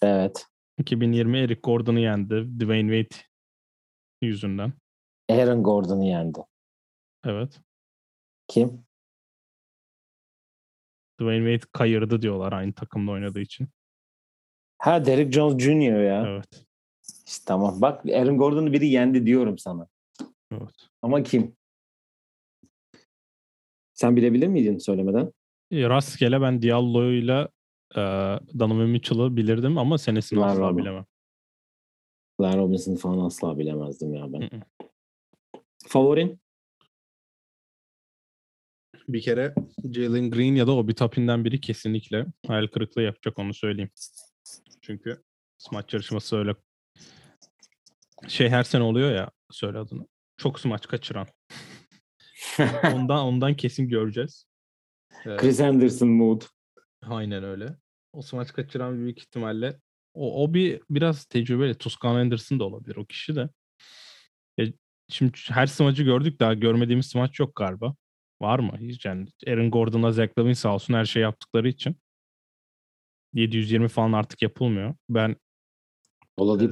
Evet. 2020 Eric Gordon'u yendi. Dwayne Wade yüzünden. Aaron Gordon'u yendi. Evet. Kim? Dwayne Wade kayırdı diyorlar aynı takımda oynadığı için. Ha Derrick Jones Jr. ya. Evet. İşte tamam. Bak Aaron Gordon'u biri yendi diyorum sana. Evet. Ama kim? Sen bilebilir miydin söylemeden? E, Rastgele ben Diallo'yla e, Donovan Mitchell'ı bilirdim ama senesini Var asla ama. bilemem. Glenn Robinson falan asla bilemezdim ya ben. Hı hı. Favorin? Bir kere Jalen Green ya da Obi Toppin'den biri kesinlikle hayal kırıklığı yapacak onu söyleyeyim. Çünkü smaç yarışması öyle şey her sene oluyor ya söyle adını. Çok smaç kaçıran. [laughs] Ondan ondan kesin göreceğiz. Ee, Chris Anderson mood. Aynen öyle. O smaç kaçıran büyük ihtimalle o, o bir biraz tecrübeli. Tuscan Anderson da olabilir o kişi de. E, şimdi her smacı gördük daha görmediğimiz smaç yok galiba. Var mı? Hiç yani Aaron Gordon'la Zach Lavine sağ olsun her şey yaptıkları için. 720 falan artık yapılmıyor. Ben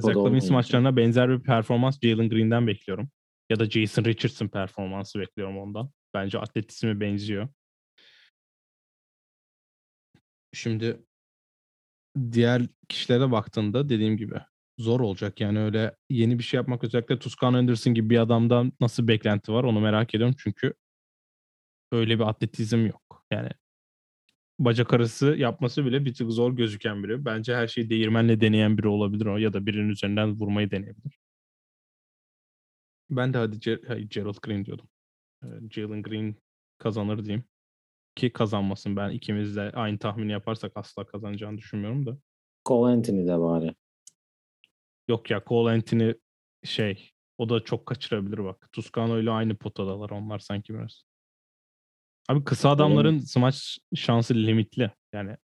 Zach Lavine olmayınca. smaçlarına benzer bir performans Jalen Green'den bekliyorum. Ya da Jason Richardson performansı bekliyorum ondan. Bence atletizme benziyor. Şimdi diğer kişilere baktığında dediğim gibi zor olacak. Yani öyle yeni bir şey yapmak özellikle Tuscan Anderson gibi bir adamdan nasıl beklenti var onu merak ediyorum. Çünkü öyle bir atletizm yok. Yani bacak arası yapması bile bir tık zor gözüken biri. Bence her şeyi değirmenle deneyen biri olabilir o ya da birinin üzerinden vurmayı deneyebilir. Ben de hadi Ger- hayır, Gerald Green diyordum. Ee, Jalen Green kazanır diyeyim. Ki kazanmasın. Ben ikimiz de aynı tahmini yaparsak asla kazanacağını düşünmüyorum da. Cole Anthony de bari. Yok ya Cole Anthony şey o da çok kaçırabilir bak. Tuscano ile aynı potadalar onlar sanki biraz. Abi kısa adamların smaç şansı limitli. Yani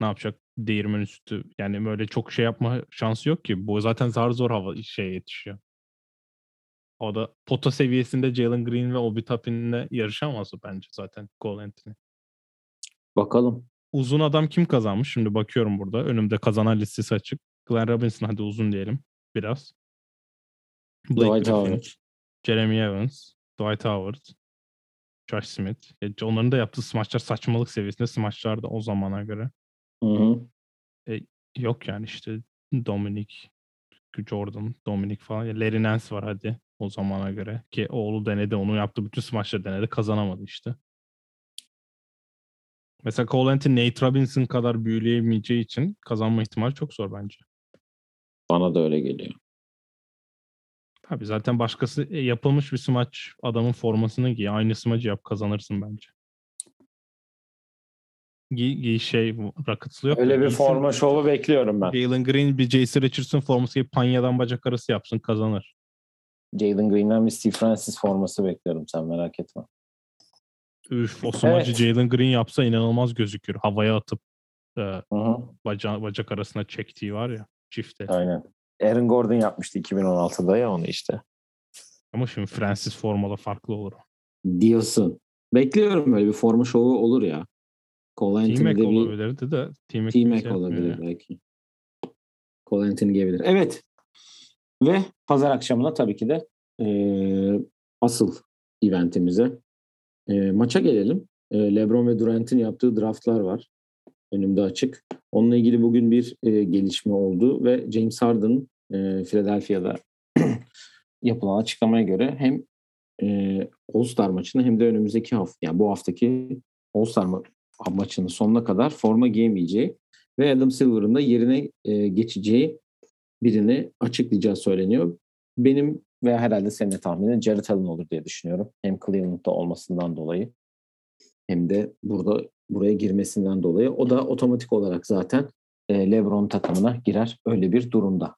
ne yapacak? Değirmen üstü. Yani böyle çok şey yapma şansı yok ki. Bu zaten zar zor hava şey yetişiyor. O da pota seviyesinde Jalen Green ve Obi Toppin'le yarışamaz bence zaten Cole Anthony. Bakalım. Uzun adam kim kazanmış? Şimdi bakıyorum burada. Önümde kazanan listesi açık. Glenn Robinson hadi uzun diyelim biraz. Blake Dwight Griffin, Howard. Jeremy Evans, Dwight Howard, Josh Smith. Ya, onların da yaptığı smaçlar saçmalık seviyesinde smaçlar da o zamana göre. Hı hı. Yok yani işte Dominic, Jordan, Dominic falan. Ya Larry Nance var hadi o zamana göre. Ki oğlu denedi onu yaptı. Bütün smaçları denedi. Kazanamadı işte. Mesela Cole Anthony Nate Robinson kadar büyüleyemeyeceği için kazanma ihtimali çok zor bence. Bana da öyle geliyor. Tabii zaten başkası e, yapılmış bir smaç adamın formasını giy. Aynı smacı yap kazanırsın bence. Giy, giy şey Rockets'lı yok. Öyle bir giysin. forma şovu bekliyorum ben. Jalen Green bir J.C. Richardson forması giyip Panya'dan bacak arası yapsın kazanır. Jalen Green'den bir Steve Francis forması bekliyorum sen merak etme. Üf o smacı Evet. Jalen Green yapsa inanılmaz gözükür. Havaya atıp e, Hı hı. baca, bacak arasına çektiği var ya çifte. Aynen. Aaron Gordon yapmıştı 2016'da ya onu işte. Ama şimdi Francis formalı farklı olur. Diyorsun. Bekliyorum böyle bir forma şovu olur ya. Cole T-Mac Anthony'de bir olabilirdi de T-Mac, T-Mac olabilir ya. belki. Cole Anthony gelebilir. Evet. Ve pazar akşamına tabii ki de eee, asıl eventimize eee, maça gelelim. e, LeBron ve Durant'in yaptığı draftlar var. Önümde açık. Onunla ilgili bugün bir e, gelişme oldu ve James Harden e, Philadelphia'da [clears throat] yapılan açıklamaya göre hem e, All-Star maçını hem de önümüzdeki hafta yani bu haftaki All-Star ma- maçının sonuna kadar forma giyemeyeceği ve Adam Silver'ın da yerine e, geçeceği birini açıklayacağı söyleniyor. Benim ve herhalde senin de tahminin Jared Allen olur diye düşünüyorum. Hem Cleveland'da olmasından dolayı hem de burada buraya girmesinden dolayı. O da otomatik olarak zaten e, LeBron takımına girer öyle bir durumda.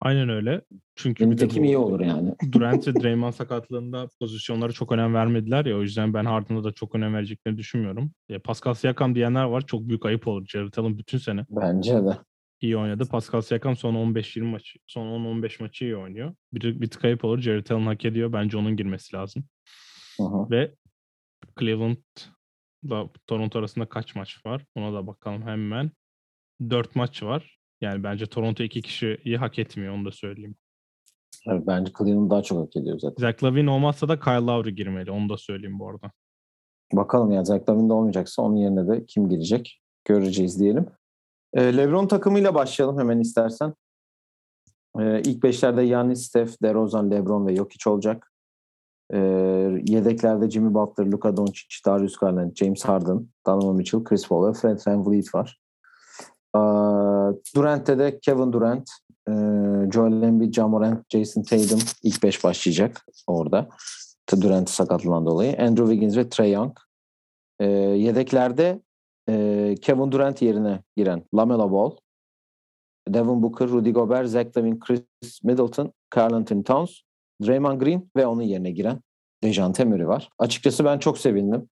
Aynen öyle. Çünkü Benim bir de tekim bu iyi olur yani. [laughs] Durant ve Draymond sakatlığında pozisyonlara çok önem vermediler ya o yüzden ben Harden'a da çok önem vereceklerini düşünmüyorum. Ya Pascal Siakam diyenler var. Çok büyük ayıp olur. Jared Allen bütün sene Bence de. iyi oynadı. Pascal Siakam son 15-20 maçı, son 10-15 maçı iyi oynuyor. Bir, bir tık ayıp olur. Jared Allen hak ediyor. Bence onun girmesi lazım. Hı. Ve Cleveland'la Toronto arasında kaç maç var? Ona da bakalım hemen. 4 maç var. Yani bence Toronto iki kişiyi hak etmiyor onu da söyleyeyim. Evet, bence Cleveland daha çok hak ediyor zaten. Zach Lavine olmazsa da Kyle Lowry girmeli. Onu da söyleyeyim bu arada. Bakalım ya Zach Lavine'de olmayacaksa onun yerine de kim girecek göreceğiz diyelim. Ee, LeBron takımıyla başlayalım hemen istersen. Ee, ilk beşlerde Yannis, Steph, DeRozan, LeBron ve Jokic olacak. Ee, yedeklerde Jimmy Butler, Luka Doncic, Darius Garland, James Harden, Donovan Mitchell, Chris Paul ve Fred VanVleet var. Ee, Durant'te de Kevin Durant, e, Joel Embiid, Ja Morant, Jason Tatum ilk beş başlayacak orada. Durant'ı sakatlığından dolayı. Andrew Wiggins ve Trey Young. Ee, yedeklerde e, Kevin Durant yerine giren Lamelo Ball, Devin Booker, Rudy Gobert, Zach Lavine, Chris Middleton, Karl Anthony Towns, Draymond Green ve onun yerine giren Dejante Murray var. Açıkçası ben çok sevindim.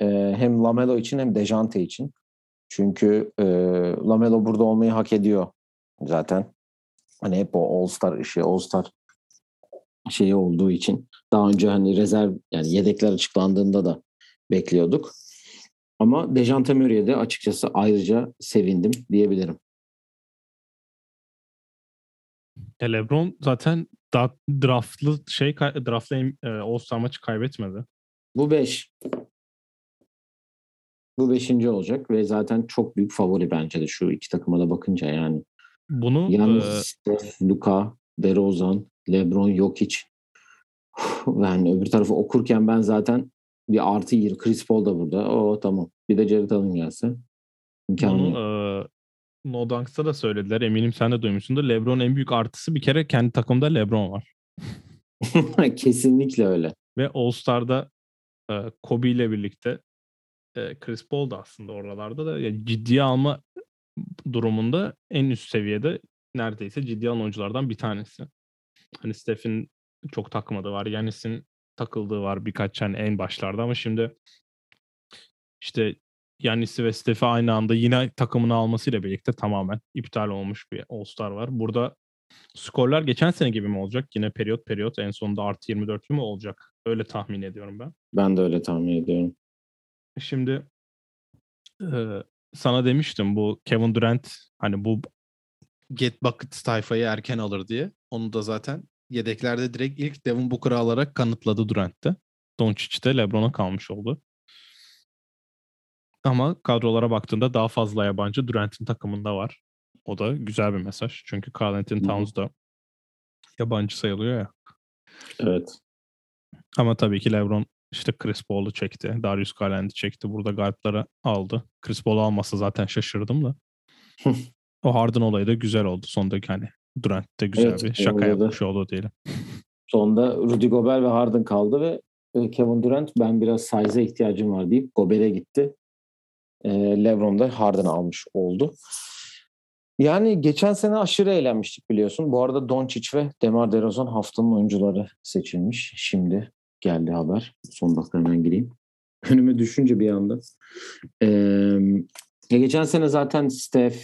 Ee, hem Lamelo için hem Dejante için. Çünkü e, Lamelo burada olmayı hak ediyor zaten. Hani hep o All-Star işi, All-Star şeyi olduğu için. Daha önce hani rezerv yani yedekler açıklandığında da bekliyorduk. Ama Dejante Murray'e de açıkçası ayrıca sevindim diyebilirim. Ya LeBron zaten da, draftlı şey draftlı e, All-Star maçı kaybetmedi. Bu 5. Bu beşinci olacak ve zaten çok büyük favori bence de şu iki takıma da bakınca yani. Bunu Yani e, Steph, Luka, DeRozan, LeBron, Jokic. Yani öbür tarafı okurken ben zaten bir artı 20. Chris Paul da burada. O tamam. Bir de Jared Allen gelse. İmkanı bunu e, No Dunks'ta da söylediler. Eminim sen de duymuşsundur. LeBron'un en büyük artısı bir kere kendi takımda LeBron var. [laughs] Kesinlikle öyle. Ve All-Star'da e, Kobe ile birlikte e, Chris Paul da aslında oralarda da yani ciddiye alma durumunda en üst seviyede neredeyse ciddi alan oyunculardan bir tanesi. Hani Steph'in çok takmadığı var. Yanis'in takıldığı var birkaç hani en başlarda ama şimdi işte Yanis'i ve Steph'i aynı anda yine takımını almasıyla birlikte tamamen iptal olmuş bir All-Star var. Burada skorlar geçen sene gibi mi olacak? Yine periyot periyot en sonunda artı 24'lü mü olacak? Öyle tahmin ediyorum ben. Ben de öyle tahmin ediyorum. Şimdi e, sana demiştim bu Kevin Durant hani bu Get Bucket tayfayı erken alır diye. Onu da zaten yedeklerde direkt ilk Devin Booker'ı alarak kanıtladı Durant'te. Doncic de LeBron'a kalmış oldu. Ama kadrolara baktığında daha fazla yabancı Durant'in takımında var. O da güzel bir mesaj. Çünkü Karl Anthony. Towns da yabancı sayılıyor ya. Evet. Ama tabii ki LeBron işte Chris Paul'u çekti. Darius Garland'ı çekti. Burada guardları aldı. Chris Paul'u almasa zaten şaşırdım da. o Harden olayı da güzel oldu. Sondaki hani Durant de güzel Evet, bir şaka yapmış oldu diyelim. Sonunda Rudy Gobert ve Harden kaldı ve e, Kevin Durant ben biraz size'a ihtiyacım var deyip Gobert'e gitti. E, LeBron da Harden'ı almış oldu. Yani geçen sene aşırı eğlenmiştik biliyorsun. Bu arada Doncic ve Demar DeRozan haftanın oyuncuları seçilmiş. Şimdi geldi haber. Son dakika hemen gireyim. [laughs] Önüme düşünce bir anda. E, ya geçen sene zaten Steph,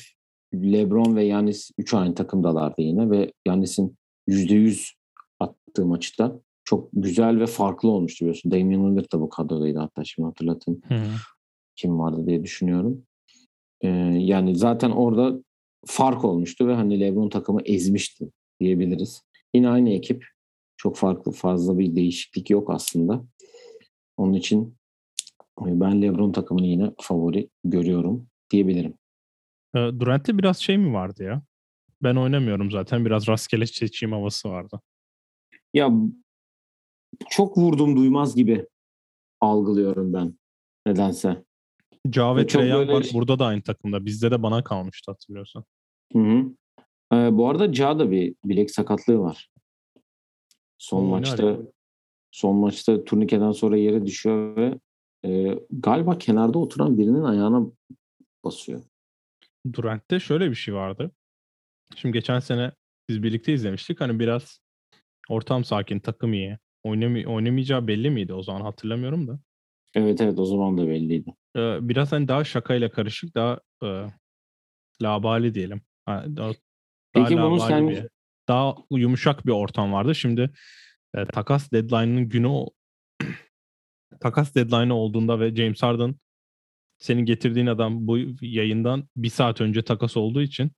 LeBron ve Yanis 3 aynı takımdalardı yine ve Yanis'in %100 attığı maçta çok güzel ve farklı olmuştu biliyorsun. Damian Lillard da bu kadrodaydı hatta şimdi hatırlatın. Kim vardı diye düşünüyorum. Ee, yani zaten orada fark olmuştu ve hani LeBron takımı ezmişti diyebiliriz. Yine aynı ekip. Çok farklı fazla bir değişiklik yok aslında. Onun için Ben LeBron takımını yine favori görüyorum diyebilirim. E, Durant'te biraz şey mi vardı ya? Ben oynamıyorum zaten. Biraz rastgele seçeyim havası vardı. Ya çok vurdum duymaz gibi algılıyorum ben nedense. Ca ve Ve çok Trae Young böyle- var. Burada da aynı takımda. Bizde de bana kalmıştı hatırlıyorsan. Hı hı. Ee, bu arada Ca bir bilek sakatlığı var. Son ne maçta alaka? son maçta turnikeden sonra yere düşüyor ve e, galiba kenarda oturan birinin ayağına basıyor. Durant'te şöyle bir şey vardı. Şimdi geçen sene biz birlikte izlemiştik. Hani biraz ortam sakin, takım iyi. Oynamay oynamayacağı belli miydi o zaman hatırlamıyorum da. Evet evet o zaman da belliydi. Ee, biraz hani daha şakayla karışık, daha e, labali diyelim. Ha, daha, daha Peki bunu sen- bir- daha yumuşak bir ortam vardı. Şimdi e, takas deadline'ının günü [clears throat] takas deadline olduğunda ve James Harden senin getirdiğin adam bu yayından bir saat önce takas olduğu için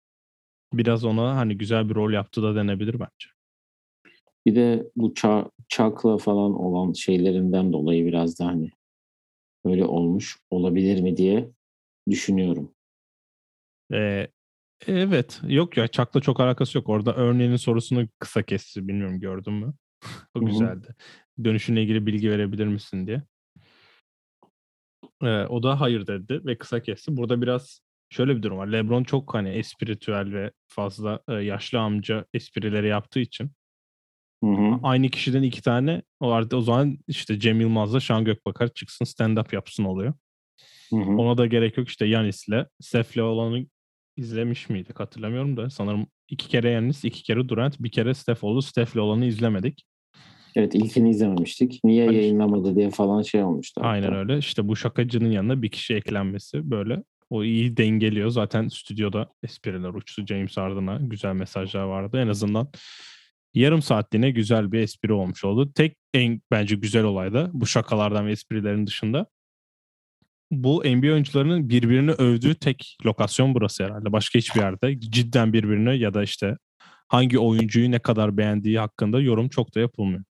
biraz ona hani güzel bir rol yaptı da denebilir bence. Bir de bu çakla falan olan şeylerinden dolayı biraz da hani öyle olmuş olabilir mi diye düşünüyorum. Ee, evet. Yok ya Chuck'la çok alakası yok. Orada Örneğin sorusunu kısa kesti. Bilmiyorum gördün mü? [laughs] o güzeldi. Dönüşünle ilgili bilgi verebilir misin diye. Ee, o da hayır dedi ve kısa kesti. Burada biraz şöyle bir durum var. LeBron çok hani espiritüel ve fazla e, yaşlı amca esprileri yaptığı için Hı hı. aynı kişiden iki tane o arada o zaman işte Cem Yılmaz'la Şan Gökbakar çıksın stand-up yapsın oluyor. Hı hı. Ona da gerek yok işte Yanis'le Steph'le olanı izlemiş miydik hatırlamıyorum da sanırım iki kere Yanis, iki kere Durant, bir kere Steph oldu. Steph'le olanı izlemedik. Evet ilkini izlememiştik. Niye Hani- yayınlamadı diye falan şey olmuştu. hatta. Aynen öyle. İşte bu şakacının yanına bir kişi eklenmesi böyle o iyi dengeliyor. Zaten stüdyoda espriler uçtu. James Harden'a güzel mesajlar vardı. En azından yarım saatliğine güzel bir espri olmuş oldu. Tek en bence güzel olay da bu şakalardan ve esprilerin dışında bu NBA oyuncularının birbirini övdüğü tek lokasyon burası herhalde. Başka hiçbir yerde cidden birbirini ya da işte hangi oyuncuyu ne kadar beğendiği hakkında yorum çok da yapılmıyor.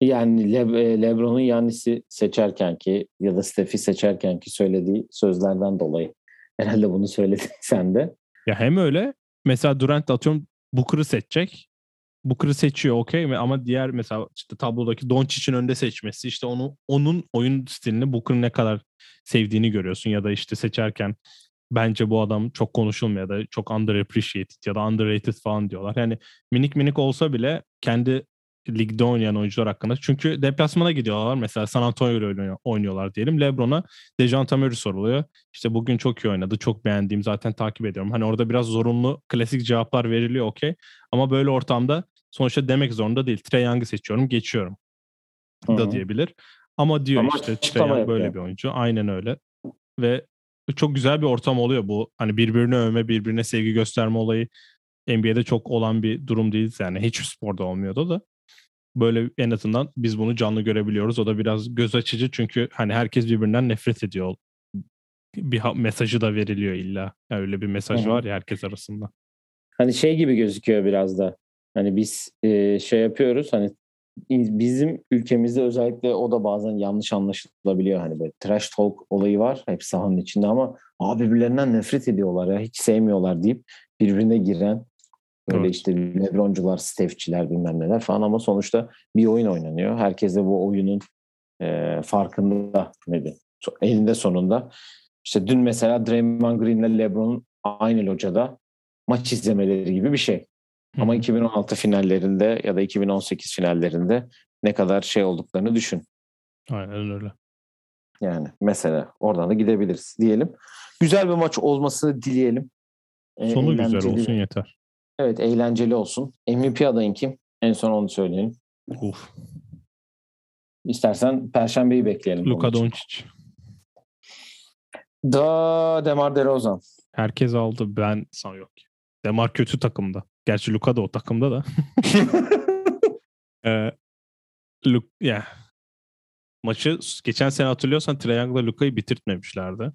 Yani Le- e, LeBron'un Yannis'i seçerken ki ya da Steph'i seçerken ki söylediği sözlerden dolayı herhalde bunu söyledin [laughs] sen de. Ya hem öyle mesela Durant atıyorum Booker'ı seçecek. Booker'ı seçiyor okey mi ama diğer mesela işte tablodaki Doncic'in önde seçmesi işte onu onun oyun stilini Booker'ın ne kadar sevdiğini görüyorsun ya da işte seçerken bence bu adam çok konuşulmuyor ya da çok underappreciated ya da underrated falan diyorlar. Yani minik minik olsa bile kendi ligde oynayan oyuncular hakkında. Çünkü deplasmana gidiyorlar. Mesela San Antonio ile oynuyor- oynuyorlar diyelim. LeBron'a Dejounte Murray soruluyor. İşte bugün çok iyi oynadı. Çok beğendiğim zaten takip ediyorum. Hani orada biraz zorunlu klasik cevaplar veriliyor okey. Ama böyle ortamda sonuçta demek zorunda değil. Trey Young'ı seçiyorum, geçiyorum Hı da diyebilir. Ama diyor Ama işte Trey Young böyle bir oyuncu. Aynen öyle. Ve çok güzel bir ortam oluyor bu. Hani birbirine övme, birbirine sevgi gösterme olayı NBA'de çok olan bir durum değil. Yani hiçbir sporda olmuyordu da. Böyle en azından biz bunu canlı görebiliyoruz. O da biraz göz açıcı çünkü hani herkes birbirinden nefret ediyor. Bir mesajı da veriliyor illa. Yani öyle bir mesaj Hı hı. var ya herkes arasında. Hani şey gibi gözüküyor biraz da. Hani biz e, şey yapıyoruz hani bizim ülkemizde özellikle o da bazen yanlış anlaşılabiliyor. Hani böyle trash talk olayı var hep sahanın içinde ama abi birbirlerinden nefret ediyorlar ya hiç sevmiyorlar deyip birbirine giren böyle Evet. işte Lebroncular, Steph'çiler bilmem neler falan ama sonuçta bir oyun oynanıyor. Herkes de bu oyunun e, farkında neydi? Elinde sonunda. İşte dün mesela Draymond Green ile LeBron'un aynı locada maç izlemeleri gibi bir şey. Ama Hı hı. 2016 finallerinde ya da 2018 finallerinde ne kadar şey olduklarını düşün. Aynen öyle. Yani mesela oradan da gidebiliriz diyelim. Güzel bir maç olmasını dileyelim. Sonu güzel olsun yeter. Evet eğlenceli olsun. MVP adayın kim? En son onu söyleyelim. Uf. İstersen Perşembeyi bekleyelim. Luka. Doncic. Da Demar DeRozan. Herkes aldı. Ben sana yok. Demar kötü takımda. Gerçi Luka da o takımda da. [laughs] Ee, Luk ya maçı geçen sene hatırlıyorsan Triangle'la Luka'yı bitirtmemişlerdi.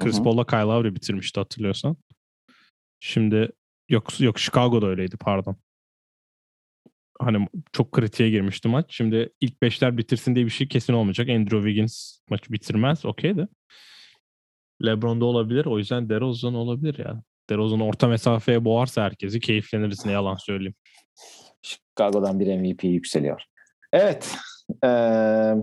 Chris. Paul'la Kyle Lowry bitirmişti hatırlıyorsan. Şimdi yok yok Chicago'da öyleydi pardon. hani çok kritiğe girmişti maç. Şimdi ilk beşler bitirsin diye bir şey kesin olmayacak. Andrew Wiggins maçı bitirmez. Okey de. LeBron'da olabilir. O yüzden DeRozan olabilir ya. DeRozan orta mesafeye boğarsa herkesi keyifleniriz ne yalan söyleyeyim. Chicago'dan bir MVP yükseliyor. Evet. Ee,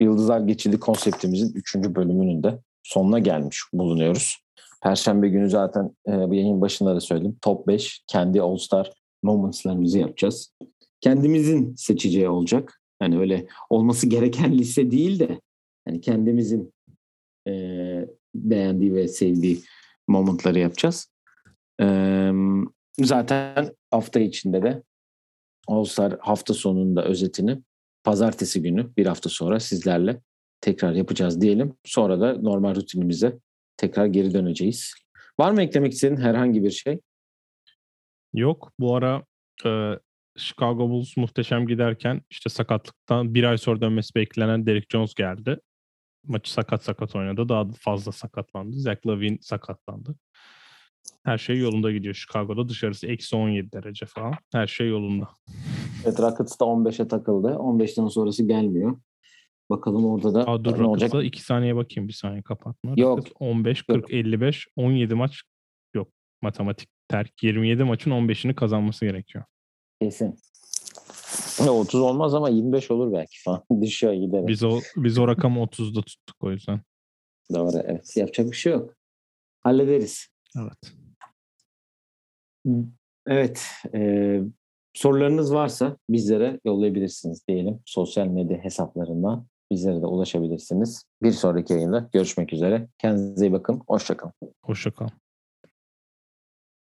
Yıldızlar Geçidi konseptimizin 3. bölümünün de sonuna gelmiş bulunuyoruz. Perşembe günü zaten e, bu yayın başında da söyledim. Top 5 kendi All-Star moments'larımızı yapacağız. Kendimizin seçeceği olacak. Yani öyle olması gereken liste değil de yani kendimizin e, beğendiği ve sevdiği momentları yapacağız. E, zaten hafta içinde de All-Star hafta sonunda özetini pazartesi günü bir hafta sonra sizlerle tekrar yapacağız diyelim. Sonra da normal rutinimize tekrar geri döneceğiz. Var mı eklemek istediğin herhangi bir şey? Yok. Bu ara e, Chicago Bulls muhteşem giderken işte sakatlıktan bir ay sonra dönmesi beklenen Derek Jones geldi. Maçı sakat sakat oynadı. Daha fazla sakatlandı. Zach Lavin sakatlandı. Her şey yolunda gidiyor Chicago'da. Dışarısı eksi 17 derece falan. Her şey yolunda. Evet Rockets da 15'e takıldı. 15'ten sonrası gelmiyor. Bakalım orada da Aa, dur ne olacak? Rockets'a 2 saniye bakayım bir saniye kapatma. Yok. Rockets 15, 40, 55, 17 maç yok. Matematik terk. 27 maçın 15'ini kazanması gerekiyor. Kesin. Ne 30 olmaz ama 25 olur belki falan. [laughs] Dışarı giderek. Biz o biz o rakamı 30'da tuttuk o yüzden. Doğru evet. Yapacak bir şey yok. Hallederiz. Evet. Evet. e, sorularınız varsa bizlere yollayabilirsiniz diyelim. Sosyal medya hesaplarından bizlere de ulaşabilirsiniz. Bir sonraki yayında görüşmek üzere. Kendinize iyi bakın. Hoşçakalın. Hoşça kal.